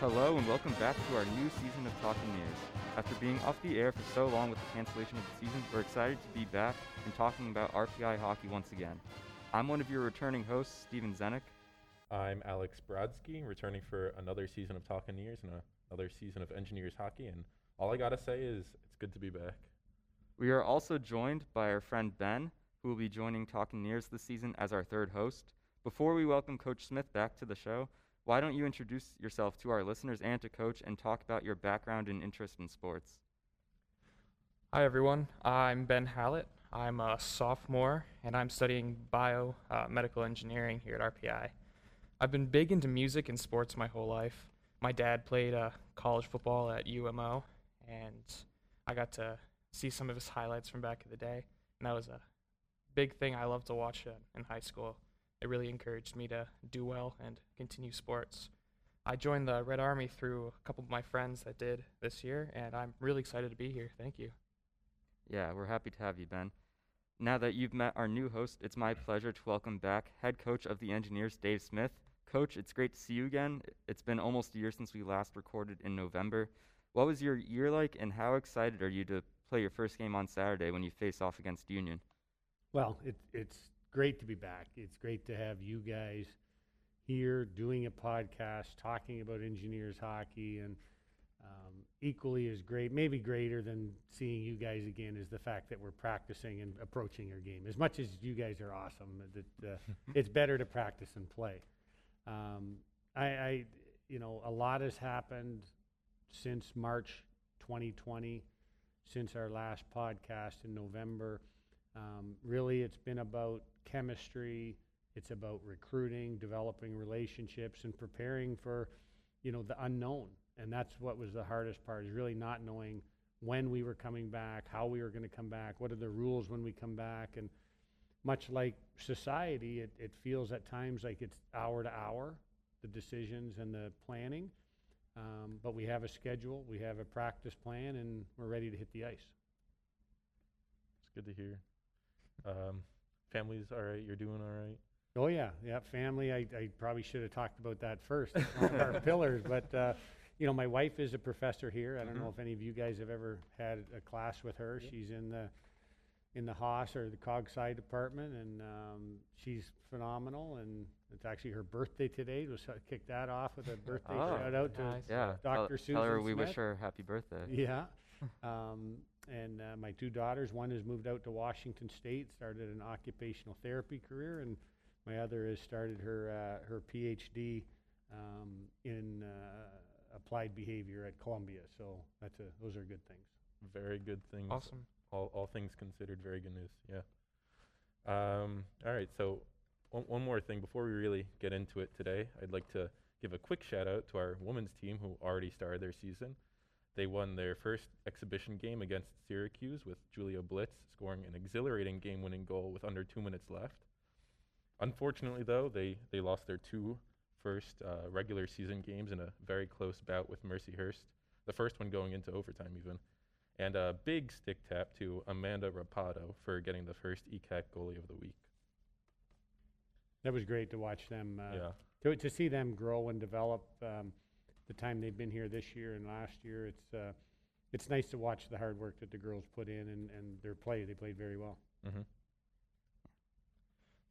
Hello and welcome back to our new season of Talking Nears. After being off the air for so long with the cancellation of the season, we're excited to be back and talking about RPI hockey once again. I'm one of your returning hosts, Steven Zenek. I'm Alex Brodsky, returning for another season of Talking Nears and another season of Engineers hockey. And all I gotta say is it's good to be back. We are also joined by our friend Ben, who will be joining Talking Nears this season as our third host. Before we welcome Coach Smith back to the show, why don't you introduce yourself to our listeners and to Coach and talk about your background and interest in sports? Hi, everyone. I'm Ben Hallett. I'm a sophomore and I'm studying bio uh, medical engineering here at RPI. I've been big into music and sports my whole life. My dad played uh, college football at UMO, and I got to see some of his highlights from back in the day. And that was a big thing I loved to watch uh, in high school it really encouraged me to do well and continue sports. I joined the Red Army through a couple of my friends that did this year, and I'm really excited to be here. Thank you. Yeah, we're happy to have you, Ben. Now that you've met our new host, it's my pleasure to welcome back head coach of the Engineers, Dave Smith. Coach, it's great to see you again. It's been almost a year since we last recorded in November. What was your year like, and how excited are you to play your first game on Saturday when you face off against Union? Well, it, it's great to be back. It's great to have you guys here doing a podcast, talking about engineers hockey, and um, equally as great, maybe greater than seeing you guys again, is the fact that we're practicing and approaching your game. As much as you guys are awesome, that uh, it's better to practice and play. Um, I, I, you know, a lot has happened since March 2020, since our last podcast in November. Um, really, it's been about chemistry. It's about recruiting, developing relationships, and preparing for, you know, the unknown. And that's what was the hardest part is really not knowing when we were coming back, how we were going to come back, what are the rules when we come back, and much like society, it, it feels at times like it's hour to hour, the decisions and the planning. Um, but we have a schedule, we have a practice plan, and we're ready to hit the ice. It's good to hear. Um, family's all right. You're doing all right. Oh yeah, yeah. Family. I, I probably should have talked about that first. our pillars, but uh, you know, my wife is a professor here. I don't mm-hmm. know if any of you guys have ever had a class with her. She's in the in the HASS or the Cog Sci department, and um, she's phenomenal. And it's actually her birthday today. We'll kick that off with a birthday oh, shout out nice. to yeah. Dr. Tell, Susan. Tell her we Smith. wish her happy birthday. Yeah. Um, and uh, my two daughters, one has moved out to Washington State, started an occupational therapy career, and my other has started her uh, her PhD um, in uh, applied behavior at Columbia. So that's a those are good things. Very good things. Awesome. All all things considered, very good news. Yeah. Um, all right. So one, one more thing before we really get into it today, I'd like to give a quick shout out to our women's team who already started their season. They won their first exhibition game against Syracuse with Julio Blitz scoring an exhilarating game winning goal with under two minutes left. Unfortunately, though, they, they lost their two first uh, regular season games in a very close bout with Mercyhurst, the first one going into overtime, even. And a big stick tap to Amanda Rapato for getting the first ECAC goalie of the week. That was great to watch them. Uh, yeah. To, to see them grow and develop. Um, the time they've been here this year and last year. It's uh, it's nice to watch the hard work that the girls put in and, and their play. They played very well. Mm-hmm.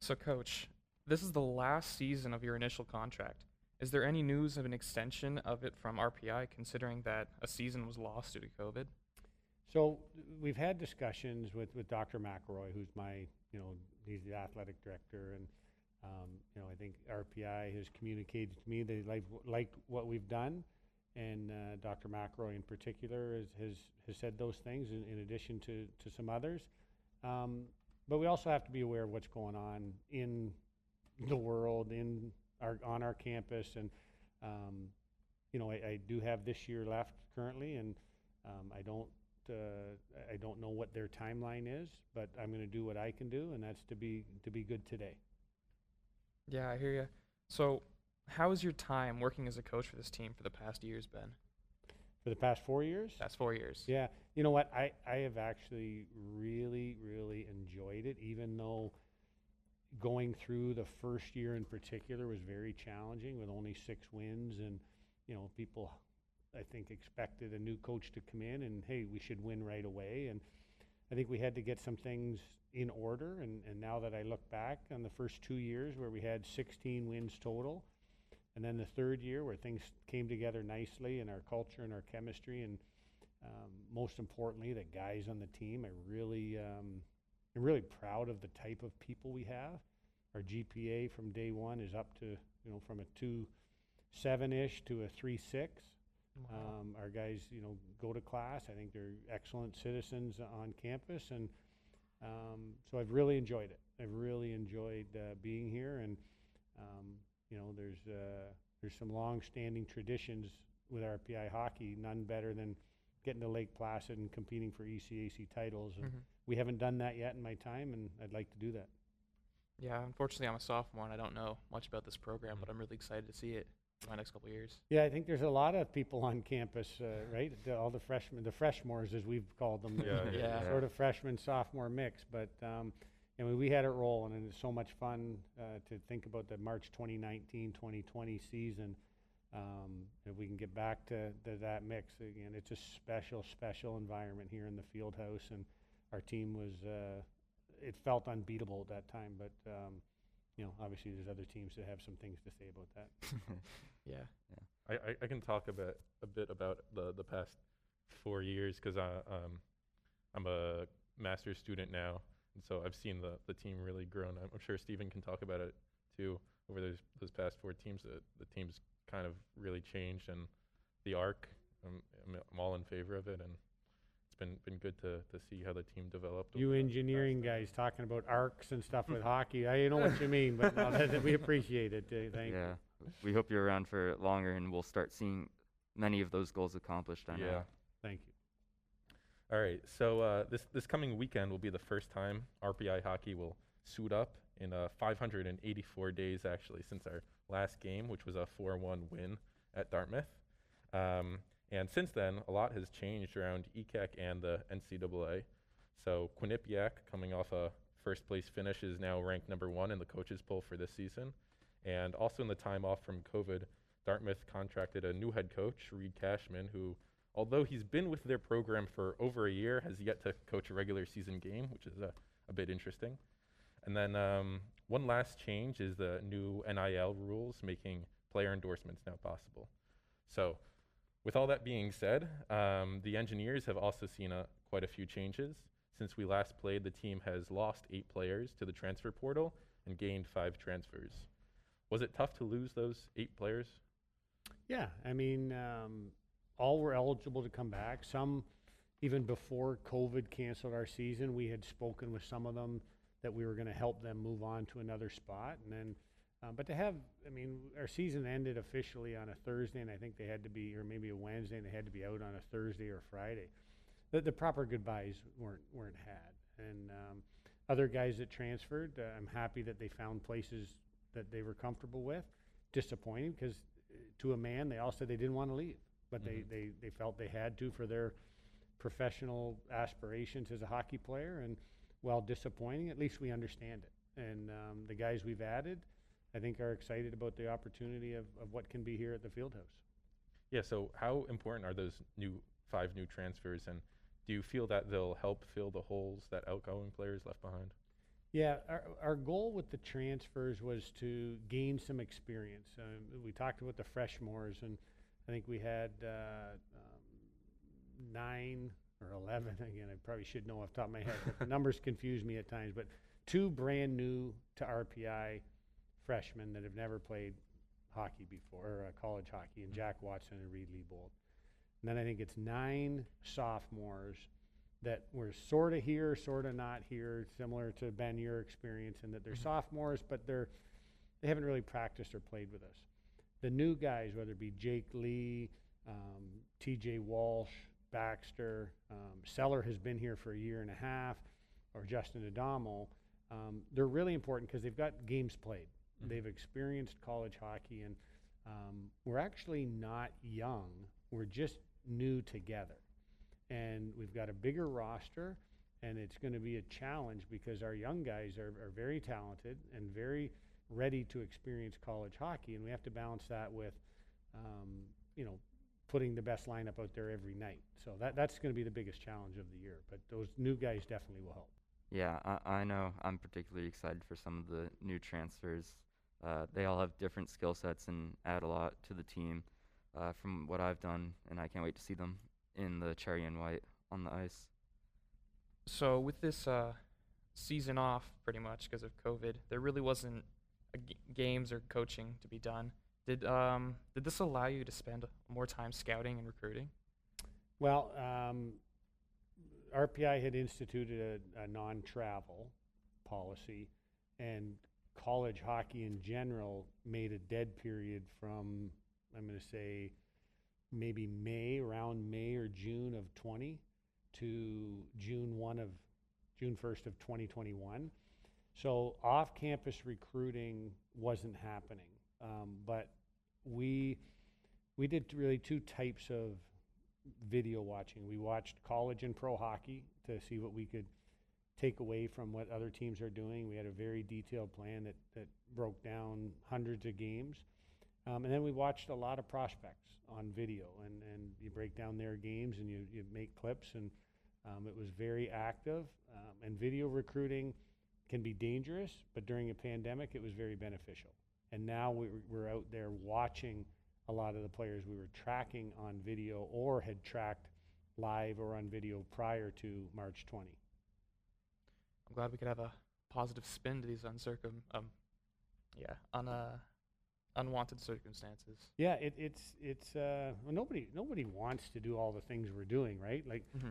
So, coach, this is the last season of your initial contract. Is there any news of an extension of it from RPI, considering that a season was lost due to COVID? So we've had discussions with, with Dr. McElroy, who's my, you know, he's the athletic director, and um, you know, I think RPI has communicated to me they like like what we've done, and uh, Dr. McElroy in particular has, has, has said those things in, in addition to, to some others. Um, but we also have to be aware of what's going on in the world, in our on our campus, and um, you know, I, I, do have this year left currently, and um, I don't uh, I don't know what their timeline is, but I'm going to do what I can do, and that's to be to be good today. Yeah, I hear you. So, how has your time working as a coach for this team for the past years been? For the past four years? Past four years. Yeah. You know what? I, I have actually really, really enjoyed it, even though going through the first year in particular was very challenging with only six wins and you know, people, I think, expected a new coach to come in and, hey, we should win right away. And I think we had to get some things in order. And, and now that I look back on the first two years where we had 16 wins total, and then the third year where things came together nicely in our culture and our chemistry, and um, most importantly, the guys on the team, I really, um, I'm really proud of the type of people we have. Our GPA from day one is up to, you know, from a 2 7 ish to a 3 6. Um, our guys, you know, go to class. I think they're excellent citizens on campus, and um, so I've really enjoyed it. I've really enjoyed uh, being here, and um, you know, there's uh, there's some long-standing traditions with RPI hockey. None better than getting to Lake Placid and competing for ECAC titles. And Mhm. we haven't done that yet in my time, and I'd like to do that. Yeah, unfortunately, I'm a sophomore and I don't know much about this program, Mm. but I'm really excited to see it in my next couple of years. Yeah, I think there's a lot of people on campus, uh, right? The, all the freshmen, the freshmores, as we've called them. Yeah, the yeah. Sort of freshman, sophomore mix. But, um, I mean, we had it rolling, and it's so much fun uh, to think about the March 2019 2020 season. Um, if we can get back to, to that mix again, it's a special, special environment here in the field house, and our team was, uh, it felt unbeatable at that time. But, um, you know, obviously there's other teams that have some things to say about that. Yeah. I, I, I can talk a bit a bit about the the past four years because I um I'm a master's student now, and so I've seen the the team really grow. And I'm, I'm sure Stephen can talk about it too. Over those those past four teams, the the team's kind of really changed, and the arc. I'm I'm, I'm all in favor of it, and it's been been good to to see how the team developed. You over the engineering guys talking about arcs and stuff with hockey, I know what you mean, but no, that- we appreciate it. uh, Thank you. yeah. We hope you're around for longer and we'll start seeing many of those goals accomplished. I know. Yeah. Thank you. All right. So uh, this this coming weekend will be the first time RPI hockey will suit up in uh, 584 days actually since our last game, which was a 4-1 win at Dartmouth. Um, and since then, a lot has changed around ECAC and the NCAA. So Quinnipiac, coming off a first place finish, is now ranked number one in the coaches poll for this season. And also in the time off from COVID, Dartmouth contracted a new head coach, Reid Cashman, who although he's been with their program for over a year, has yet to coach a regular season game, which is a, a bit interesting. And then um, one last change is the new NIL rules making player endorsements now possible. So, with all that being said, um, the Engineers have also seen a, quite a few changes. Since we last played, the team has lost eight players to the transfer portal and gained five transfers. Was it tough to lose those eight players? Yeah, I mean, um, all were eligible to come back. Some, even before COVID canceled our season, we had spoken with some of them that we were going to help them move on to another spot. And then, um, but to have, I mean, our season ended officially on a Thursday, and I think they had to be, or maybe a Wednesday, and they had to be out on a Thursday or Friday. The, the proper goodbyes weren't weren't had, and um, other guys that transferred, uh, I'm happy that they found places that they were comfortable with. Disappointing because to a man, they all said they didn't want to leave, but Mhm. they, they, they felt they had to for their professional aspirations as a hockey player. And while disappointing, at least we understand it. And um, the guys we've added, I think, are excited about the opportunity of, of what can be here at the field house. Yeah, so how important are those new five new transfers and do you feel that they'll help fill the holes that outgoing players left behind? Yeah, our, our goal with the transfers was to gain some experience. Um, we talked about the freshmores, and I think we had uh, um, nine or 11. Again, I probably should know off the top of my head, but the numbers confuse me at times. But two brand new to RPI freshmen that have never played hockey before, or uh, college hockey, and Jack Watson and Reed Leibold. And then I think it's nine sophomores that were sort of here, sort of not here, similar to Ben your experience, in that they're Mhm. sophomores, but they're they haven't really practiced or played with us. The new guys, whether it be Jake Lee, um, T.J. Walsh, Baxter, um, Seller has been here for a year and a half, or Justin Adamo. Um, they're really important because they've got games played. Mhm. They've experienced college hockey, and um, we're actually not young. We're just new together and we've got a bigger roster and it's going to be a challenge because our young guys are, are very talented and very ready to experience college hockey and we have to balance that with um, you know, putting the best lineup out there every night. So that that's going to be the biggest challenge of the year. But those new guys definitely will help. Yeah, I, I know. I'm particularly excited for some of the new transfers. Uh, they all have different skill sets and add a lot to the team uh, from what I've done, and I can't wait to see them in the cherry and white on the ice. So with this uh, season off, pretty much because of COVID, there really wasn't a g- games or coaching to be done. Did um did this allow you to spend more time scouting and recruiting? Well, um, RPI had instituted a, a non-travel policy, and college hockey in general made a dead period from I'm going to say maybe May around May or June of 20 to June 1 of June 1st of 2021. So off-campus recruiting wasn't happening, um, but we we did really two types of video watching. We watched college and pro hockey to see what we could take away from what other teams are doing. We had a very detailed plan that, that broke down hundreds of games. Um, and then we watched a lot of prospects on video, and, and you break down their games and you, you make clips, and um, it was very active. Um, and video recruiting can be dangerous, but during a pandemic, it was very beneficial. And now we, we're out there watching a lot of the players we were tracking on video or had tracked live or on video prior to March 20. I'm glad we could have a positive spin to these uncircum um yeah un uh, unwanted circumstances. Yeah, it, it's it's uh, well, nobody nobody wants to do all the things we're doing, right? Like, Mm-hmm.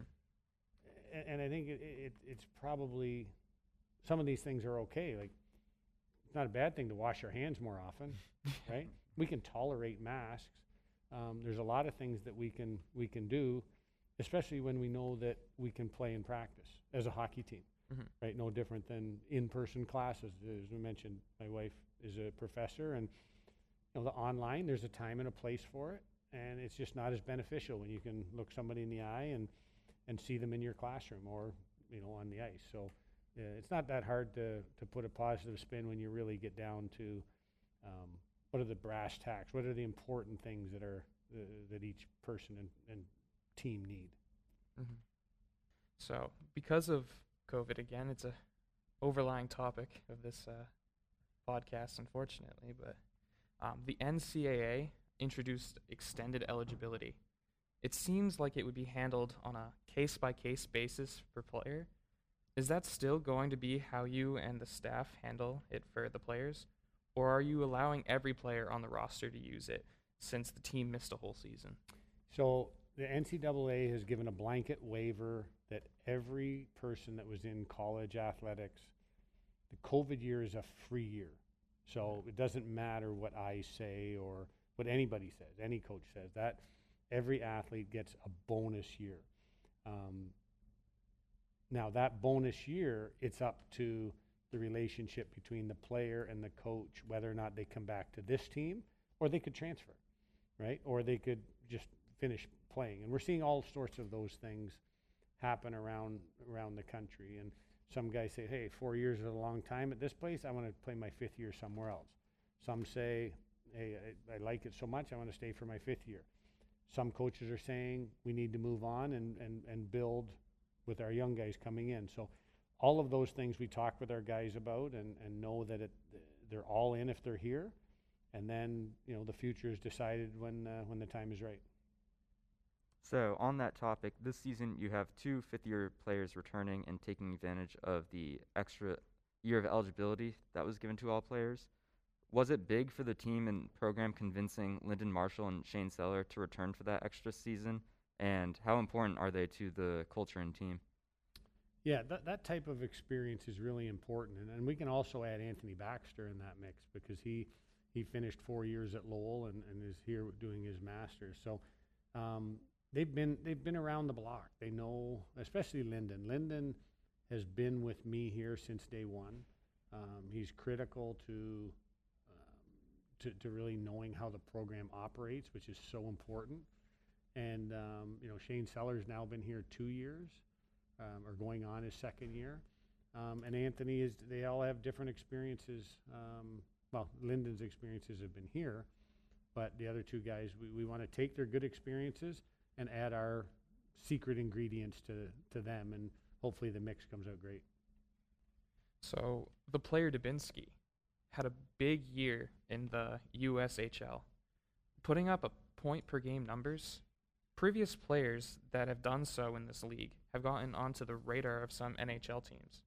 a- and I think it, it it's probably some of these things are okay. Like, it's not a bad thing to wash your hands more often, right? We can tolerate masks. Um, there's a lot of things that we can we can do, especially when we know that we can play in practice as a hockey team, Mhm. right? No different than in-person classes. As we mentioned, my wife is a professor, and you know the online. There's a time and a place for it, and it's just not as beneficial when you can look somebody in the eye and and see them in your classroom or you know on the ice. So uh, it's not that hard to to put a positive spin when you really get down to um, what are the brass tacks, what are the important things that are uh, that each person and, and team need. hmm So, because of COVID, again, it's a overlying topic of this uh, podcast, unfortunately. But um, the NCAA introduced extended eligibility. It seems like it would be handled on a case by case basis per player. Is that still going to be how you and the staff handle it for the players? Or are you allowing every player on the roster to use it since the team missed a whole season? So the NCAA has given a blanket waiver that every person that was in college athletics, the COVID year is a free year. So it doesn't matter what I say or what anybody says, any coach says, that every athlete gets a bonus year. Um, now, that bonus year, it's up to the relationship between the player and the coach, whether or not they come back to this team or they could transfer, right? Or they could just finish playing. And we're seeing all sorts of those things happen around around the country. And some guys say, "Hey, four years is a long time at this place. I want to play my fifth year somewhere else." Some say, "Hey, I, I like it so much. I want to stay for my fifth year." Some coaches are saying we need to move on and and and build with our young guys coming in. So all of those things we talk with our guys about and and know that it they're all in if they're here. And then you know the future is decided when uh, when the time is right. So, on that topic, this season you have two fifth year players returning and taking advantage of the extra year of eligibility that was given to all players. Was it big for the team and program convincing Lyndon Marshall and Shane Seller to return for that extra season? And how important are they to the culture and team? Yeah, that, that type of experience is really important. And, and we can also add Anthony Baxter in that mix because he, he finished four years at Lowell and, and is here doing his master's. So um, they've been they've been around the block. They know, especially Lyndon. Lyndon has been with me here since day one. Um, he's critical to, um, to to really knowing how the program operates, which is so important. And um, you know, Shane Seller's now been here two years, um, or going on his second year. Um, and Anthony is. They all have different experiences. Um, well, Lyndon's experiences have been here, But the other two guys, we, we want to take their good experiences and add our secret ingredients to, to them, and hopefully the mix comes out great. So the player Dubinsky had a big year in the USHL, putting up a point per game numbers. Previous players that have done so in this league have gotten onto the radar of some NHL teams.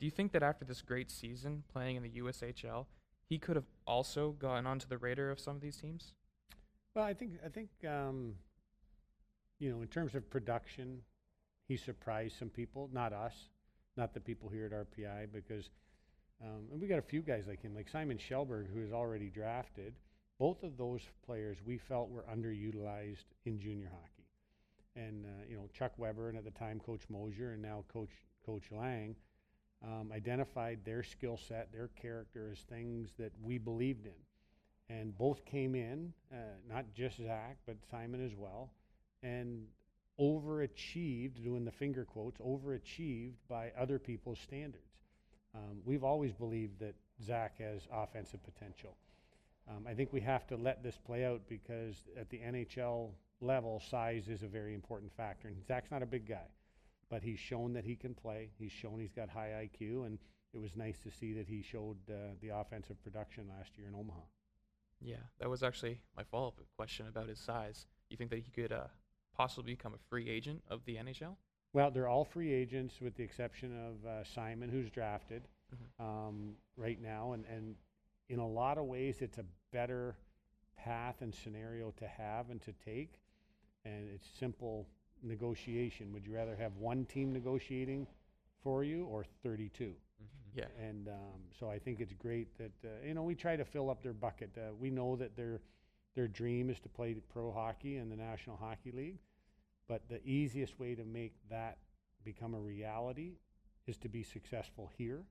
Do you think that after this great season playing in the USHL, he could have also gotten onto the radar of some of these teams? Well, I think I think um, you know in terms of production, he surprised some people, not us, not the people here at RPI, because um, and we got a few guys like him, like Simon Kjellberg, who is already drafted. Both of those players we felt were underutilized in junior hockey, and uh, you know Chuck Weber and at the time Coach Mosier and now Coach Coach Lange um, identified their skill set, their character as things that we believed in. And both came in, uh, not just Zach, but Simon as well, and overachieved, doing the finger quotes, overachieved by other people's standards. Um, we've always believed that Zach has offensive potential. Um, I think we have to let this play out because at the NHL level, size is a very important factor. And Zach's not a big guy but he's shown that he can play. He's shown he's got high IQ, and it was nice to see that he showed uh, the offensive production last year in Omaha. Yeah, that was actually my follow-up question about his size. You think that he could uh, possibly become a free agent of the NHL? Well, they're all free agents with the exception of uh, Simon, who's drafted Mhm. um, right now, and and in a lot of ways, it's a better path and scenario to have and to take, and it's simple negotiation. Would you rather have one team negotiating for you or 32? Yeah. And um, so I think it's great that uh, you know we try to fill up their bucket. Uh, we know that their their dream is to play pro hockey in the National Hockey League, but the easiest way to make that become a reality is to be successful here.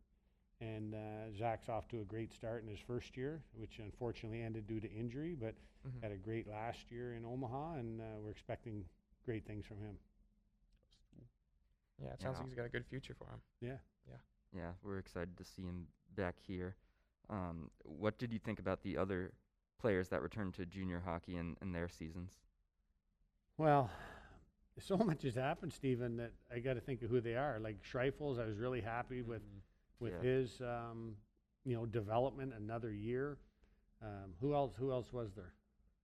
And uh, Zach's off to a great start in his first year, which unfortunately ended due to injury, but Mhm. had a great last year in Omaha, and uh, we're expecting great things from him. Yeah, it sounds Yeah. like he's got a good future for him. Yeah. Yeah. Yeah, we're excited to see him back here. Um, what did you think about the other players that returned to junior hockey in, in their seasons? Well, so much has happened, Stephen, that I got to think of who they are. Like Schreifels, I was really happy with Mhm. with Yeah. his um, you know development another year. Um, who else? Who else was there?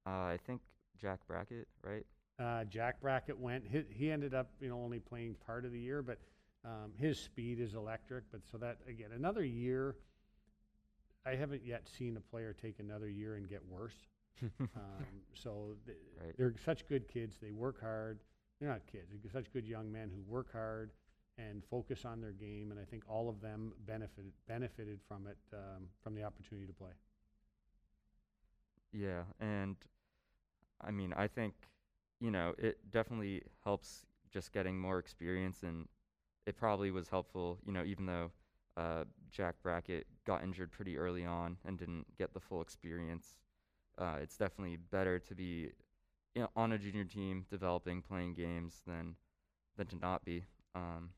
Uh, I think Jack Brackett, right? Uh, Jack Brackett went. He, he ended up you know only playing part of the year, but um, his speed is electric. But so that again another year. I haven't yet seen a player take another year and get worse. Um, so th- Right. they're such good kids. They work hard. They're not kids. They're such good young men who work hard and focus on their game. And I think all of them benefited benefited from it um, from the opportunity to play. Yeah, and I mean, I think, you know, it definitely helps just getting more experience, and it probably was helpful, you know, even though uh, Jack Brackett got injured pretty early on and didn't get the full experience. Uh, it's definitely better to be you know, on a junior team, developing, playing games, than than to not be. Um,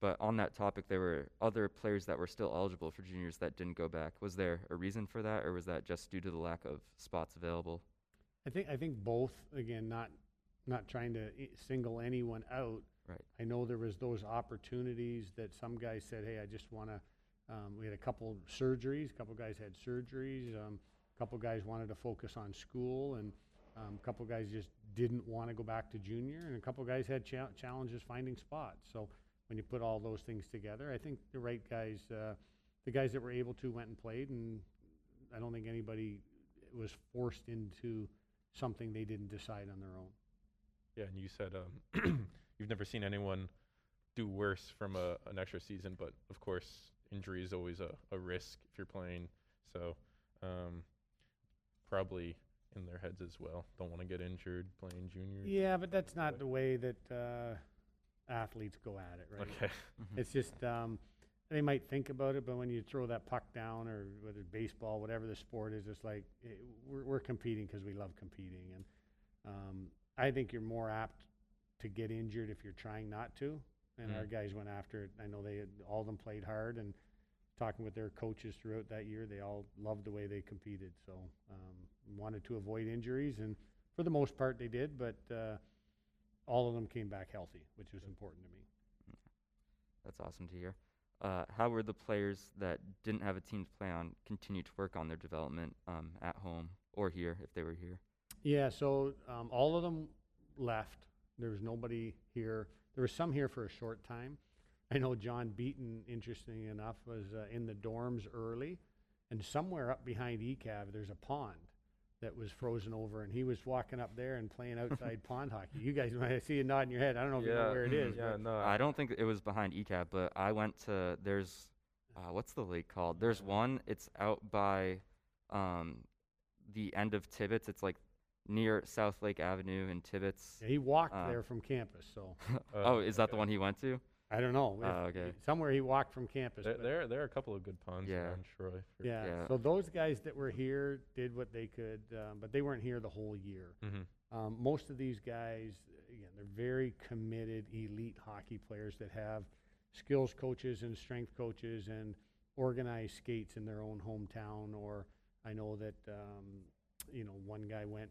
but on that topic, there were other players that were still eligible for juniors that didn't go back. Was there a reason for that, or was that just due to the lack of spots available? I think I think both. Again, not not trying to i- single anyone out. Right. I know there was those opportunities that some guys said, "Hey, I just want to." Um, we had a couple surgeries. A couple guys had surgeries. Um, a couple guys wanted to focus on school, and um, a couple guys just didn't want to go back to junior, and a couple guys had cha- challenges finding spots. So when you put all those things together, I think the right guys, uh, the guys that were able to, went and played, and I don't think anybody was forced into something they didn't decide on their own. Yeah, and you said um, you've never seen anyone do worse from a, an extra season, but of course, injury is always a, a risk if you're playing. So, um, probably in their heads as well. Don't want to get injured playing junior. Yeah, but that's not the way that uh, athletes go at it, right? Okay. Mhm. It's just um, they might think about it, but when you throw that puck down, or whether it's baseball, whatever the sport is, it's like eh, we're, we're competing because we love competing, and um, I think you're more apt to get injured if you're trying not to. And our Mm. guys went after it. I know they had, all of them played hard and talking with their coaches throughout that year, they all loved the way they competed. So um, wanted to avoid injuries, and for the most part, they did. But uh, all of them came back healthy, which was important to me. That's awesome to hear. Uh, how were the players that didn't have a team to play on continue to work on their development um, at home or here if they were here? Yeah, so um, all of them left. There was nobody here. There was some here for a short time. I know John Beaton, interesting enough, was uh, in the dorms early, and somewhere up behind ECAV, there's a pond that was frozen over, and he was walking up there and playing outside pond hockey. You guys might see you nodding your head. I don't know if you know where it is. Yeah, but no. I don't think it was behind ECAV, but I went to there's uh, what's the lake called? There's one. It's out by um, the end of Tibbits. It's like near South Lake Avenue in Tibbits. yeah, he walked Uh, there from campus, so Uh, oh, is that the one he went to? I don't know. if- Oh, okay. Somewhere he walked from campus. There, but- there, there are a couple of good ponds Yeah. around Troy. for- yeah. Yeah. So those guys that were here did what they could, um, but they weren't here the whole year. Mhm. Um, most of these guys, again, they're very committed elite hockey players that have skills coaches and strength coaches and organized skates in their own hometown. Or I know that um, you know one guy went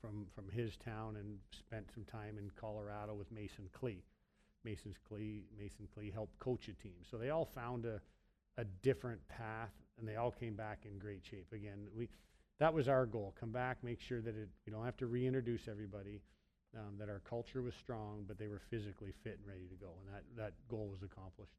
from from his town and spent some time in Colorado with Mason Klee. Mason's Klee, Mason Clee helped coach a team, so they all found a a different path, and they all came back in great shape. Again, we that was our goal. Come back, make sure that it, we don't have to reintroduce everybody, um, that our culture was strong, but they were physically fit and ready to go. And that, that goal was accomplished.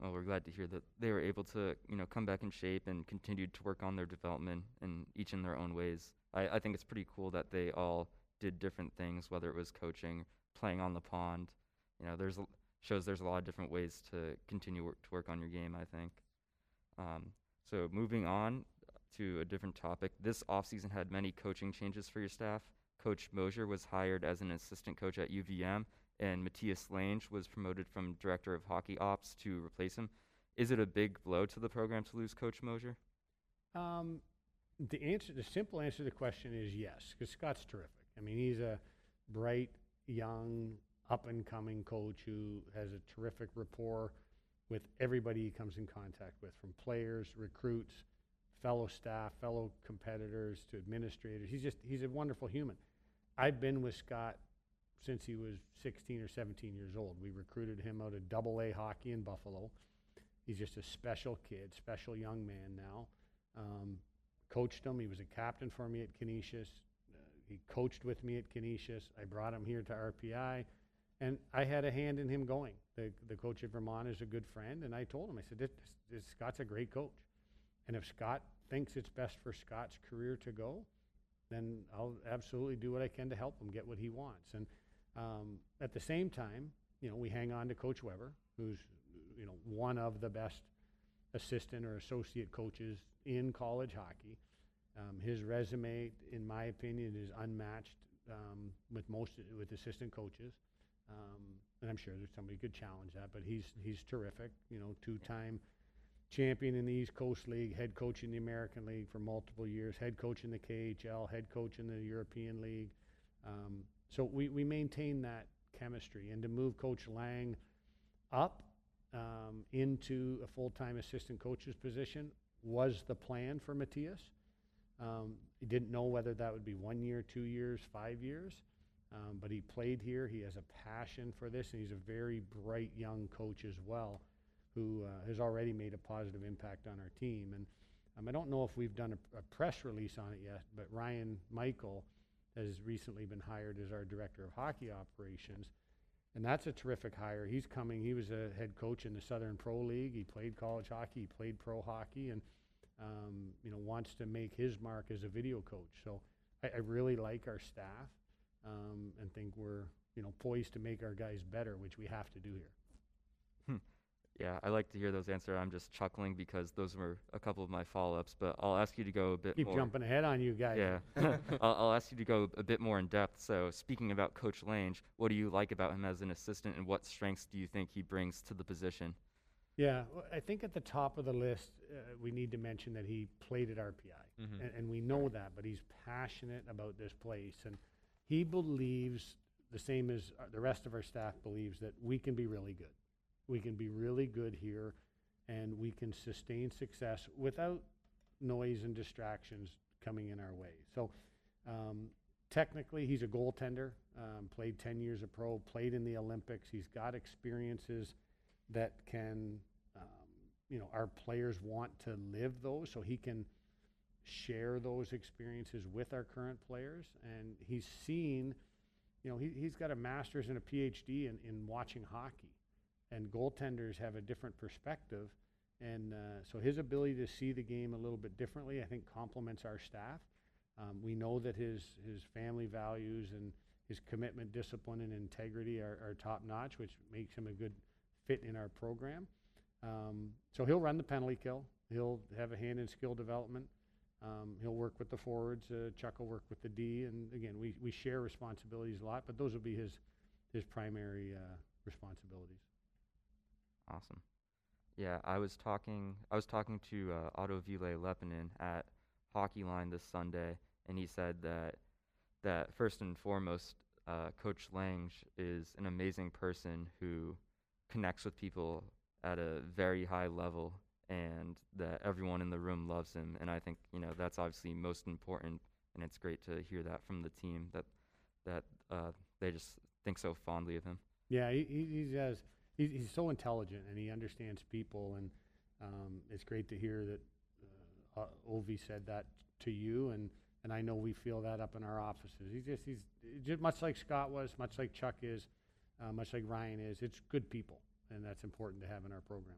Well, we're glad to hear that they were able to, you know, come back in shape and continued to work on their development and each in their own ways. I, I think it's pretty cool that they all did different things, whether it was coaching, playing on the pond. You know, there's shows there's a lot of different ways to continue work, to work on your game. I think. Um, so moving on to a different topic, this offseason had many coaching changes for your staff. Coach Mosier was hired as an assistant coach at UVM, and Mathias Lange was promoted from director of hockey ops to replace him. Is it a big blow to the program to lose Coach Mosier? Um, the answer, the simple answer to the question is yes, because Scott's terrific. I mean, he's a bright, young, up and coming coach who has a terrific rapport with everybody he comes in contact with, from players, recruits, fellow staff, fellow competitors to administrators. He's just he's a wonderful human. I've been with Scott since he was 16 or 17 years old. We recruited him out of Double A hockey in Buffalo. He's just a special kid, special young man now. Um, coached him. He was a captain for me at Canisius. He coached with me at Canisius. I brought him here to RPI, and I had a hand in him going. The the coach at Vermont is a good friend, and I told him, I said, this, this, Scott's a great coach, and if Scott thinks it's best for Scott's career to go, then I'll absolutely do what I can to help him get what he wants. And um, at the same time, you know, we hang on to Coach Weber, who's you know one of the best assistant or associate coaches in college hockey. Um, his resume, in my opinion, is unmatched um, with most with assistant coaches, um, and I'm sure there's somebody could challenge that. But he's he's terrific. You know, two-time champion in the East Coast League, head coach in the American League for multiple years, head coach in the KHL, head coach in the European League. Um, so we we maintain that chemistry, and to move Coach Lange up um, into a full-time assistant coach's position was the plan for Matthias. Um, he didn't know whether that would be one year, two years, five years, um, but he played here. He has a passion for this, and he's a very bright young coach as well, who uh, has already made a positive impact on our team. And um, I don't know if we've done a, a press release on it yet, but Ryan Michael has recently been hired as our director of hockey operations. And that's a terrific hire. He's coming. He was a head coach in the Southern Pro League. He played college hockey. He played pro hockey, and um, you know wants to make his mark as a video coach. So I, I really like our staff, um, and think we're you know poised to make our guys better, which we have to do here. Yeah, I like to hear those answers. I'm just chuckling because those were a couple of my follow-ups, but I'll ask you to go a bit Keep more. jumping ahead on you guys. Yeah, I'll, I'll ask you to go a bit more in depth. So, speaking about Coach Lange, what do you like about him as an assistant, and what strengths do you think he brings to the position? Yeah, well, I think at the top of the list, uh, we need to mention that he played at RPI, Mhm. and, and we know that. But he's passionate about this place, and he believes the same as uh, the rest of our staff believes that we can be really good. We can be really good here, and we can sustain success without noise and distractions coming in our way. So, um, technically, he's a goaltender. Um, played 10 years of pro, played in the Olympics. He's got experiences that can, um, you know, our players want to live those, so he can share those experiences with our current players. And he's seen, you know, he, he's got a master's and a PhD in, in watching hockey. And goaltenders have a different perspective. And uh, so his ability to see the game a little bit differently, I think, complements our staff. Um, we know that his, his family values and his commitment, discipline, and integrity are, are top notch, which makes him a good fit in our program. Um, so he'll run the penalty kill. He'll have a hand in skill development. Um, he'll work with the forwards. Uh, Chuck will work with the D. And again, we, we share responsibilities a lot, but those will be his, his primary uh, responsibilities. Awesome. Yeah, I was talking. I was talking to uh, Ottoville Leppänen at Hockey Line this Sunday, and he said that that first and foremost, uh, Coach Lange is an amazing person who connects with people at a very high level, and that everyone in the room loves him. And I think you know that's obviously most important, and it's great to hear that from the team that that uh, they just think so fondly of him. Yeah, he, he, has. He's, he's so intelligent and he understands people, and um, it's great to hear that uh, uh, Ovi said that to you, and and I know we feel that up in our offices. He's just he's just much like Scott was, much like Chuck is, uh, much like Ryan is. It's good people, and that's important to have in our program.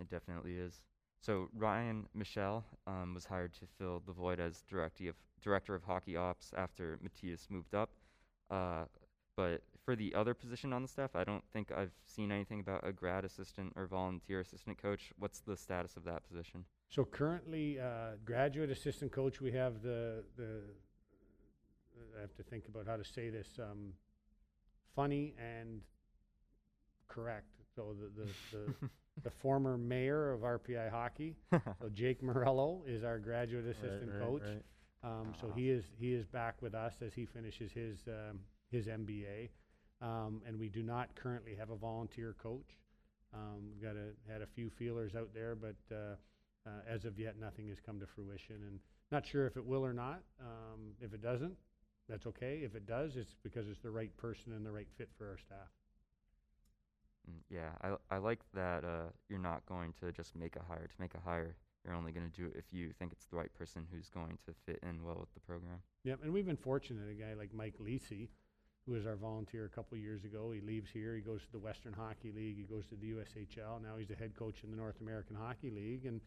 It definitely is. So Ryan Michelle um, was hired to fill the void as director of director of hockey ops after Matthias moved up. Uh, but for the other position on the staff, I don't think I've seen anything about a grad assistant or volunteer assistant coach. What's the status of that position? So currently, uh, graduate assistant coach, we have the the. I have to think about how to say this. Um, funny and correct. So the the, the, the former mayor of RPI hockey, so Jake Morello, is our graduate assistant right, coach. Right. Um, so Ah. he is he is back with us as he finishes his um, his MBA, um, and we do not currently have a volunteer coach. Um, we've got a, had a few feelers out there, but uh, uh, as of yet, nothing has come to fruition, and not sure if it will or not. Um, if it doesn't, that's okay. If it does, it's because it's the right person and the right fit for our staff. Mm, yeah, I I like that uh, you're not going to just make a hire to make a hire. You're only going to do it if you think it's the right person who's going to fit in well with the program. Yep, and we've been fortunate. A guy like Mike Lisi, who was our volunteer a couple years ago, he leaves here. He goes to the Western Hockey League. He goes to the USHL. Now he's the head coach in the North American Hockey League, and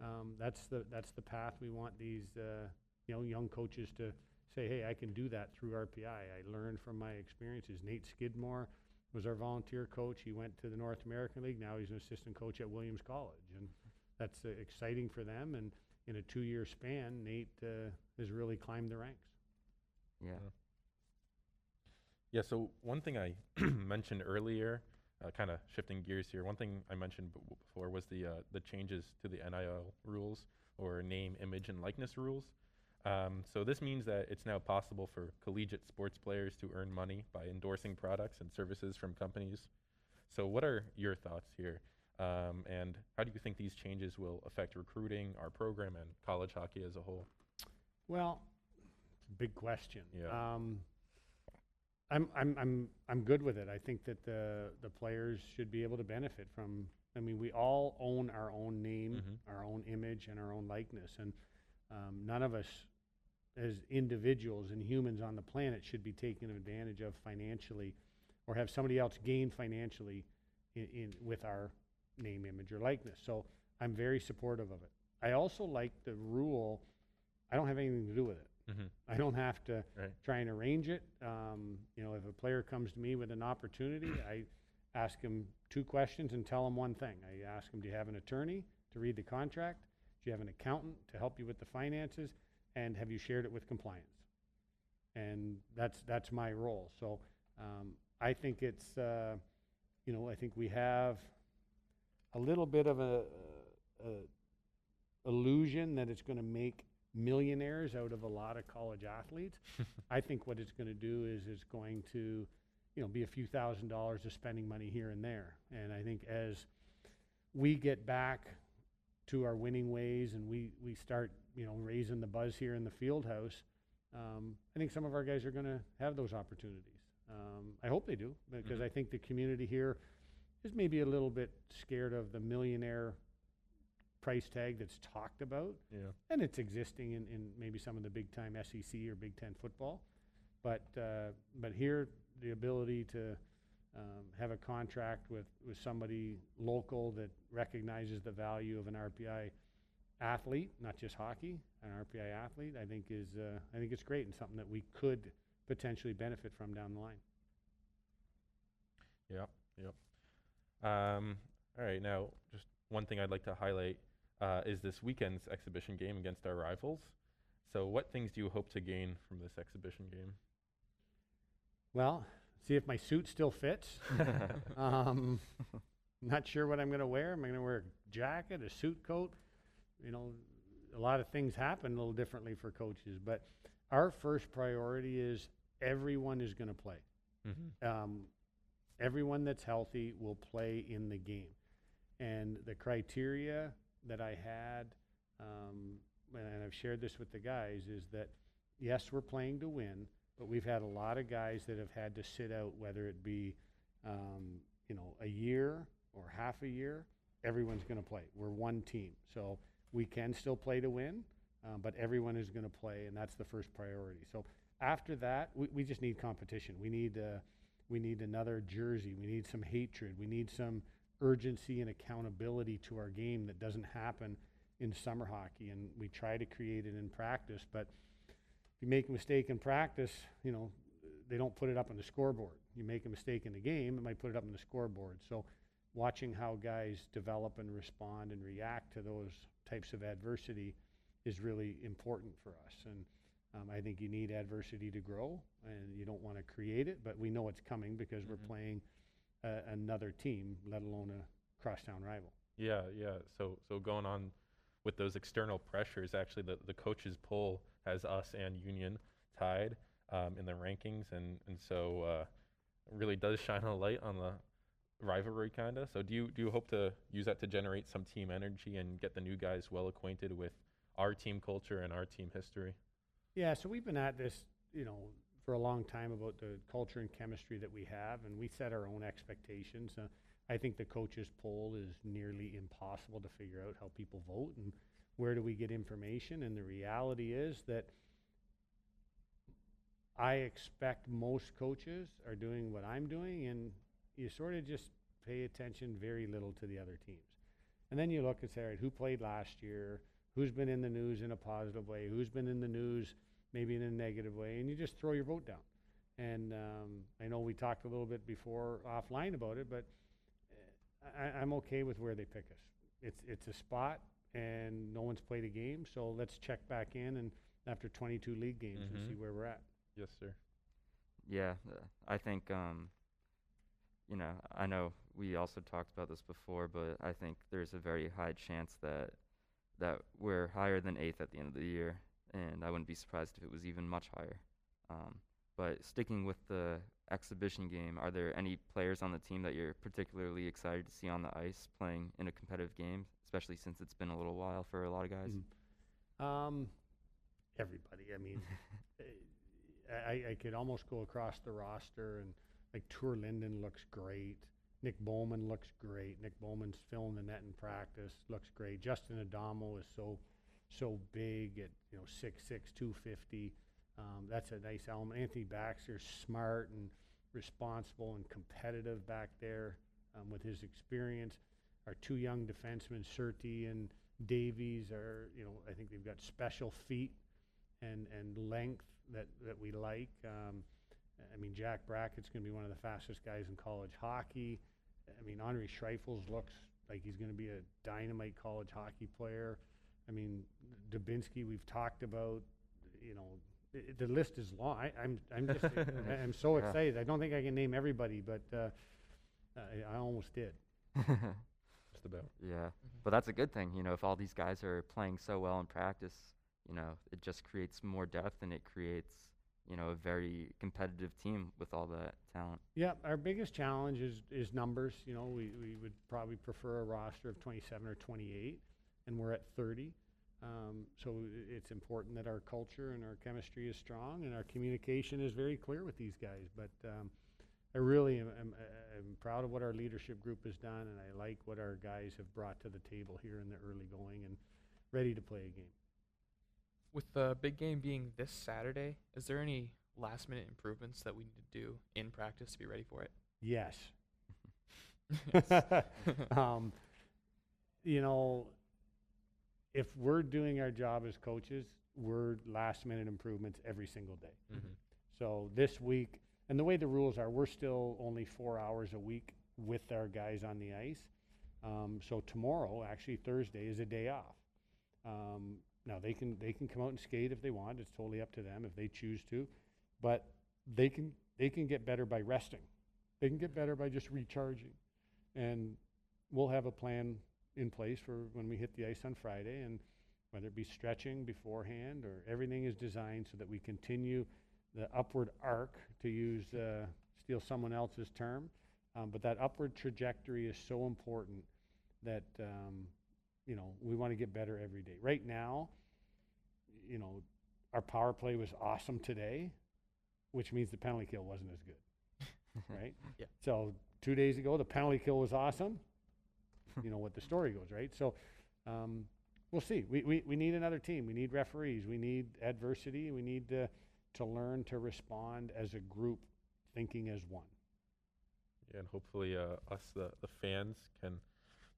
um, that's the that's the path we want these uh, you know young coaches to say, hey, I can do that through RPI. I learned from my experiences. Nate Skidmore was our volunteer coach. He went to the North American League. Now he's an assistant coach at Williams College, and that's uh, exciting for them. And in a two-year span, Nate uh, has really climbed the ranks. Yeah. Yeah. Yeah, so one thing I mentioned earlier, uh, kind of shifting gears here, one thing I mentioned b- before was the uh, the changes to the NIL rules or name, image, and likeness rules. Um, so this means that it's now possible for collegiate sports players to earn money by endorsing products and services from companies. So what are your thoughts here? Um, and how do you think these changes will affect recruiting, our program, and college hockey as a whole? Well, it's a big question. Yeah. Um, I'm, I'm, I'm, I'm good with it. I think that the, the players should be able to benefit from, I mean, we all own our own name, Mhm. our own image, and our own likeness. And um, none of us, as individuals and humans on the planet, should be taken advantage of financially or have somebody else gain financially in, in with our name, image, or likeness. So I'm very supportive of it. I also like the rule. I don't have anything to do with it. Mm-hmm. I don't have to Right. try and arrange it. Um, you know, if a player comes to me with an opportunity, I ask him two questions and tell him one thing. I ask him, do you have an attorney to read the contract? Do you have an accountant to help you with the finances? And have you shared it with compliance? And that's, that's my role. So um, I think it's, uh, you know, I think we have a little bit of a, a illusion that it's going to make millionaires out of a lot of college athletes. I think what it's going to do is it's going to, you know, be a few thousand dollars of spending money here and there. And I think as we get back to our winning ways and we, we start, you know, raising the buzz here in the field house, um, I think some of our guys are going to have those opportunities. Um, I hope they do because Mhm. I think the community here is maybe a little bit scared of the millionaire price tag that's talked about Yeah. and it's existing in, in maybe some of the big time SEC or Big Ten football. But uh, but here, the ability to um, have a contract with, with somebody local that recognizes the value of an RPI athlete, not just hockey, an RPI athlete, I think is uh, I think it's great and something that we could potentially benefit from down the line. Yep, yep. Um, all right, now just one thing I'd like to highlight uh, is this weekend's exhibition game against our rivals. So, what things do you hope to gain from this exhibition game? Well, see if my suit still fits. Um, not sure what I'm going to wear. Am I going to wear a jacket, a suit coat? You know, a lot of things happen a little differently for coaches, but our first priority is everyone is going to play. Mm-hmm. Um, everyone that's healthy will play in the game. And the criteria that I had, um, and I've shared this with the guys, is that yes, we're playing to win, but we've had a lot of guys that have had to sit out, whether it be, um, you know, a year or half a year. Everyone's going to play. We're one team, so we can still play to win, um, but everyone is going to play, and that's the first priority. So after that, we, we just need competition. We need uh, we need another jersey. We need some hatred. We need some urgency and accountability to our game that doesn't happen in summer hockey. And we try to create it in practice, but if you make a mistake in practice, you know, they don't put it up on the scoreboard. You make a mistake in the game, it might put it up on the scoreboard. So watching how guys develop and respond and react to those types of adversity is really important for us. And um, I think you need adversity to grow, and you don't want to create it, but we know it's coming because Mhm. we're playing uh, another team, let alone a crosstown rival. Yeah, yeah. So, so going on with those external pressures, actually, the, the coaches poll has us and Union tied um, in the rankings, and and so uh, really does shine a light on the rivalry, kind of. So, do you do you hope to use that to generate some team energy and get the new guys well acquainted with our team culture and our team history? Yeah, so we've been at this, you know, for a long time about the culture and chemistry that we have, and we set our own expectations. Uh, I think the coaches poll is nearly impossible to figure out how people vote and where do we get information. And the reality is that I expect most coaches are doing what I'm doing, and you sort of just pay attention very little to the other teams. And then you look and say, all right, who played last year? Who's been in the news in a positive way? Who's been in the news maybe in a negative way? And you just throw your vote down. And um, I know we talked a little bit before offline about it, but uh, I, I'm okay with where they pick us. It's it's a spot, and no one's played a game, so let's check back in and after 22 league games and Mhm. see where we're at. Yes, sir. Yeah, uh, I think um, you know, I know we also talked about this before, but I think there's a very high chance that that we're higher than eighth at the end of the year, and I wouldn't be surprised if it was even much higher. Um, but sticking with the exhibition game, are there any players on the team that you're particularly excited to see on the ice playing in a competitive game, especially since it's been a little while for a lot of guys? Mhm. Um, everybody. I mean, uh, I, I could almost go across the roster and like Tour Linden looks great. Nick Bowman looks great. Nick Bowman's filling the net in practice, looks great. Justin Addamo is so so big at you know 6'6", 250. Um, that's a nice element. Anthony Baxter's smart and responsible and competitive back there um, with his experience. Our two young defensemen, Surti and Davies, are you know I think they've got special feet and and length that that we like. Um, I mean, Jack Brackett's going to be one of the fastest guys in college hockey. I mean, Henri Schreifels looks like he's going to be a dynamite college hockey player. I mean, Dubinsky we've talked about. You know, the list is long. I, I'm I'm just I'm so excited. I don't think I can name everybody, but uh, I, I almost did. Just about. Yeah, but that's a good thing, you know. If all these guys are playing so well in practice, you know, it just creates more depth and it creates you know a very competitive team with all that talent. Yeah, our biggest challenge is, is numbers. You know, we, we would probably prefer a roster of 27 or 28, and we're at 30. Um, so it's important that our culture and our chemistry is strong and our communication is very clear with these guys. But um, I really am, am, am proud of what our leadership group has done, and I like what our guys have brought to the table here in the early going and ready to play a game. With the big game being this Saturday, is there any last minute improvements that we need to do in practice to be ready for it? Yes. Um, you know, if we're doing our job as coaches, we're last minute improvements every single day. Mm-hmm. So this week, and the way the rules are, we're still only four hours a week with our guys on the ice. Um, so tomorrow, actually Thursday, is a day off. Um, now they can they can come out and skate if they want. It's totally up to them if they choose to, but they can they can get better by resting. They can get better by just recharging, and we'll have a plan in place for when we hit the ice on Friday, and whether it be stretching beforehand or everything is designed so that we continue the upward arc, to use uh, steal someone else's term. Um, but that upward trajectory is so important that um, you know we want to get better every day. Right now, you know, our power play was awesome today, which means the penalty kill wasn't as good, right? Yeah. So two days ago, the penalty kill was awesome. you know what the story goes, right? So um, we'll see. We, we we need another team. We need referees. We need adversity. We need to to learn to respond as a group, thinking as one. Yeah, and hopefully uh, us, the, the fans, can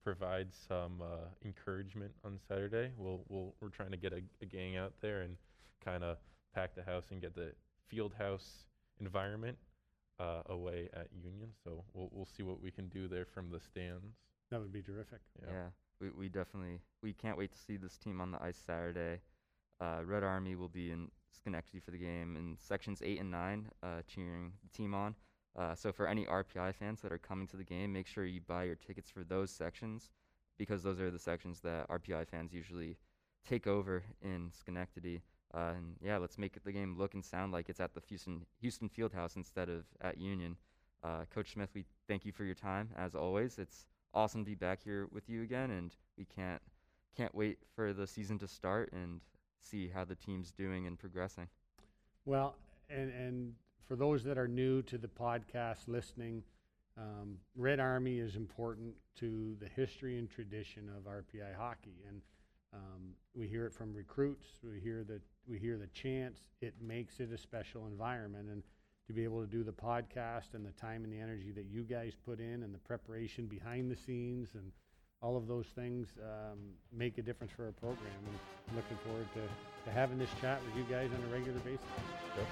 provide some uh, encouragement on Saturday. We'll, we'll, we're trying to get a, a gang out there and kind of pack the house and get the field house environment uh, away at Union. So we'll, we'll see what we can do there from the stands. That would be terrific. Yeah, we, we definitely we can't wait to see this team on the ice Saturday. Uh, Red Army will be in Schenectady for the game in sections eight and nine, uh, cheering the team on. Uh, so for any RPI fans that are coming to the game, make sure you buy your tickets for those sections because those are the sections that RPI fans usually take over in Schenectady. Uh, and yeah, let's make the game look and sound like it's at the Houston Houston Fieldhouse instead of at Union. Uh, Coach Smith, we thank you for your time as always. It's awesome to be back here with you again, and we can't can't wait for the season to start and see how the team's doing and progressing. Well, and and for those that are new to the podcast listening, um, Red Army is important to the history and tradition of RPI hockey, and um, we hear it from recruits. We hear that we hear the chants. It makes it a special environment, and to be able to do the podcast and the time and the energy that you guys put in, and the preparation behind the scenes, and all of those things um, make a difference for our program. And I'm looking forward to, to having this chat with you guys on a regular basis. Yep.